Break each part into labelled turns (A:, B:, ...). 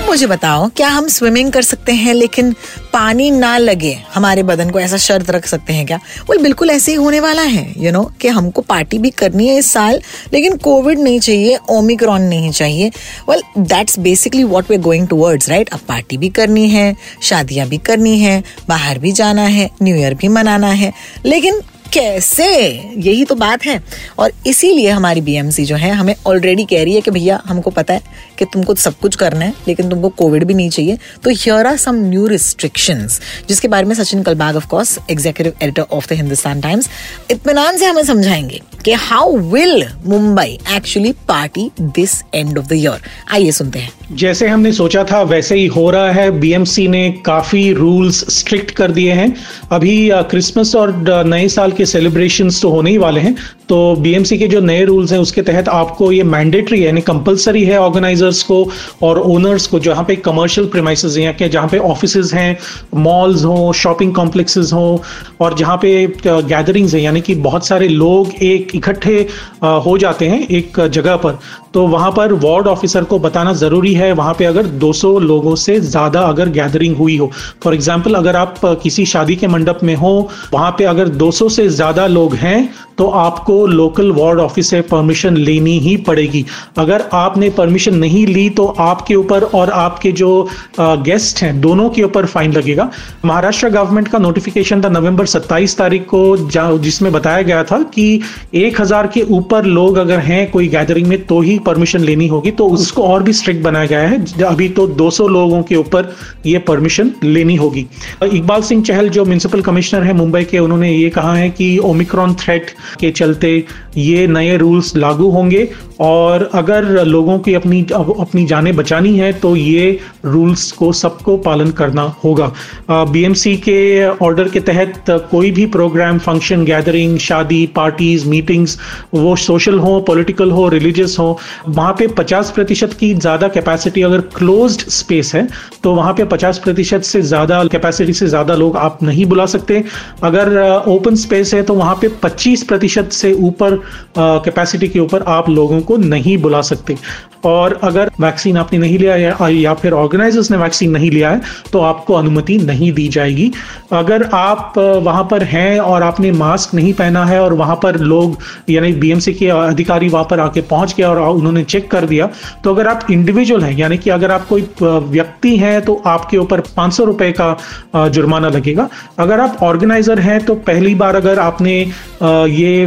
A: आप मुझे बताओ क्या हम स्विमिंग कर सकते हैं लेकिन पानी ना लगे? हमारे बदन को ऐसा शर्त रख सकते हैं क्या? वो बिल्कुल ऐसे ही होने वाला है यू you नो know, कि हमको पार्टी भी करनी है इस साल लेकिन कोविड नहीं चाहिए ओमिक्रॉन नहीं चाहिए। Well that's basically what we going towards right अब पार्टी भी करनी है शादियाँ भी करनी है बाहर भी जाना है न्यू ईयर भी मनाना है। लेकिन कैसे? यही तो बात है। और इसीलिए हमारी बीएमसी जो है, हमें ऑलरेडी कह रही है कि भैया, हमको पता है कि तुमको सब कुछ करना है, लेकिन तुमको कोविड भी नहीं चाहिए। तो here are some new restrictions जिसके बारे में Sachin Kalbag of course executive editor of the Hindustan Times इत्मीनान से हमें समझाएँगे कि how will Mumbai actually party this end of the year आइए सुनते हैं।
B: जैसे हमने सोचा था, वैसे ही हो रहा है। बीएमसी ने काफ़ी रूल्स स्ट्रिक्ट कर दिए हैं। अभी क्रिसमस और नए साल के सेलिब्रेशंस तो होने ही वाले हैं तो बीएमसी के जो नए रूल्स हैं, उसके तहत आपको ये मैंडेटरी यानी कंपलसरी है ऑर्गेनाइजर्स को और ओनर्स को, जहाँ पे कमर्शियल प्रीमाइसेस हैं कि जहाँ पे ऑफ़िस हैं मॉल्स हो शॉपिंग कॉम्प्लेक्सेस हो, और जहाँ पे गैदरिंग्स हैं, यानी कि बहुत सारे लोग एक इकट्ठे हो जाते हैं एक जगह पर। तो वहाँ पर वार्ड ऑफिसर को बताना ज़रूरी है, वहाँ पे अगर 200 लोगों से ज़्यादा अगर गैदरिंग हुई हो। फॉर एग्ज़ाम्पल अगर आप किसी शादी के मंडप में हो, वहाँ पे अगर 200 से ज़्यादा लोग हैं तो आपको लोकल वार्ड ऑफ़िस से परमिशन लेनी ही पड़ेगी। अगर आपने परमिशन नहीं ली तो आपके ऊपर और आपके जो गेस्ट हैं, दोनों के ऊपर फाइन लगेगा। महाराष्ट्र गवर्नमेंट का नोटिफिकेशन था नवंबर 27 तारीख को जिसमें बताया गया था कि 1000 के ऊपर लोग अगर हैं कोई गैदरिंग में तो ही परमिशन लेनी होगी। तो उसको और भी स्ट्रिक्ट बनाया गया है। अभी तो 200 लोगों के ऊपर ये परमिशन लेनी होगी। इकबाल सिंह चहल, जो म्यूनसिपल कमिश्नर है मुंबई के, उन्होंने ये कहा है कि ओमिक्रॉन थ्रेट के चलते ये नए रूल्स लागू होंगे और अगर लोगों की अपनी अपनी जानें बचानी है तो ये रूल्स को सबको पालन करना होगा। बीएमसी के ऑर्डर के तहत कोई भी प्रोग्राम फ़ंक्शन गैदरिंग शादी पार्टीज़ मीटिंग्स वो सोशल हो पॉलिटिकल हो रिलीजियस हो, वहाँ पे 50 प्रतिशत की ज़्यादा कैपेसिटी अगर क्लोज्ड स्पेस है तो वहाँ पे 50 प्रतिशत से ज़्यादा कैपेसिटी से ज़्यादा लोग आप नहीं बुला सकते। अगर ओपन स्पेस है तो वहाँ पे 25 प्रतिशत से ऊपर कैपेसिटी के ऊपर आप लोगों को नहीं बुला सकते। और अगर वैक्सीन आपने नहीं लिया या, या फिर ऑर्गेनाइजर्स ने वैक्सीन नहीं लिया है तो आपको अनुमति नहीं दी जाएगी। अगर आप वहाँ पर हैं और आपने मास्क नहीं पहना है और वहाँ पर लोग यानी बीएमसी के अधिकारी वहाँ पर आके पहुँच गया और उन्होंने चेक कर दिया तो अगर आप इंडिविजुअल हैं यानी कि अगर आप कोई व्यक्ति हैं तो आपके ऊपर पाँच सौ का जुर्माना लगेगा। अगर आप ऑर्गेनाइजर हैं तो पहली बार अगर आपने ये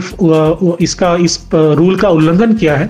B: इसका इस रूल का उल्लंघन किया है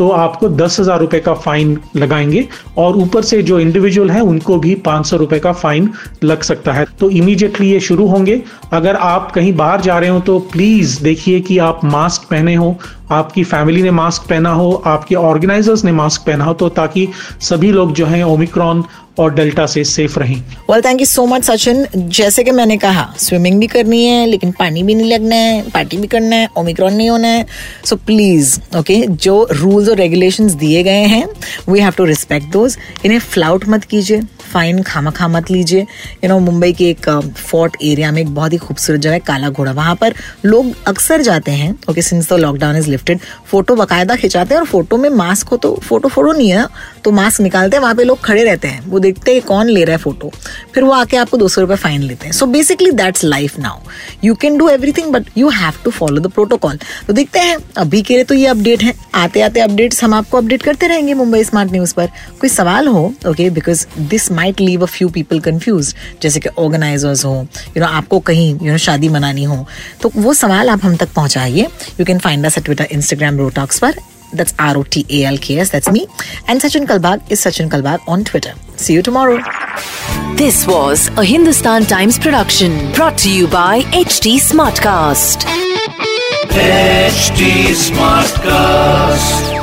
B: तो आपको दस हज़ार रुपए का फाइन लगाएँगे और ऊपर से जो इंडिविजुअल है, उनको भी पाँच सौ रुपए का फाइन लग सकता है। तो इमीडिएटली ये शुरू होंगे। अगर आप कहीं बाहर जा रहे हो तो प्लीज़ देखिए कि आप मास्क पहने हो, आपकी फैमिली ने मास्क पहना हो, आपके ऑर्गेनाइजर्स ने मास्क पहना हो तो ताकि सभी लोग जो हैं ओमिक्रॉन और डेल्टा से सेफ़ रहें।
A: Well thank you so much Sachin जैसे कि मैंने कहा स्विमिंग भी करनी है लेकिन पानी भी नहीं लगना है पार्टी भी करना है ओमिक्रॉन नहीं होना है। सो प्लीज़ ओके जो रूल्स और रेगुलेशंस दिए गए हैं we have to respect those इन्हें फ्लाउट मत कीजिए फाइन खामा खा मत लीजिए। यू नो मुंबई के एक फोर्ट uh, एरिया में एक बहुत ही खूबसूरत जगह है काला घोड़ा वहाँ पर लोग अक्सर जाते हैं okay since the lockdown is lifted photo बाकायदा खिंचाते हैं और फ़ोटो में मास्क हो तो फ़ोटो फ़ोटो नहीं है तो मास्क निकालते हैं, वहाँ पे लोग खड़े रहते हैं। वो देखते हैं कौन ले रहा है फ़ोटो फिर वो आके आपको दो सौ रुपये फाइन लेते हैं। So basically that's life now you can do everything but you have to follow the protocol तो देखते हैं, अभी के लिए तो ये अपडेट है। आते आते अपडेट्स हम आपको अपडेट करते रहेंगे मुंबई स्मार्ट न्यूज़ पर। कोई सवाल हो okay because this might leave a few people confuse जैसे कि ऑर्गेनाइजर्स हो यू नो आपको कहीं यू नो शादी मनानी हो। तो वो सवाल आप हम तक पहुंचाइए। You can find us at Twitter Instagram रोटॉक्स पर। That's R O T A L K S. That's me. And Sachin Kalbag is Sachin Kalbag on Twitter. See you tomorrow.
C: This was a Hindustan Times production brought to you by HT Smartcast.
D: HD Smartcast.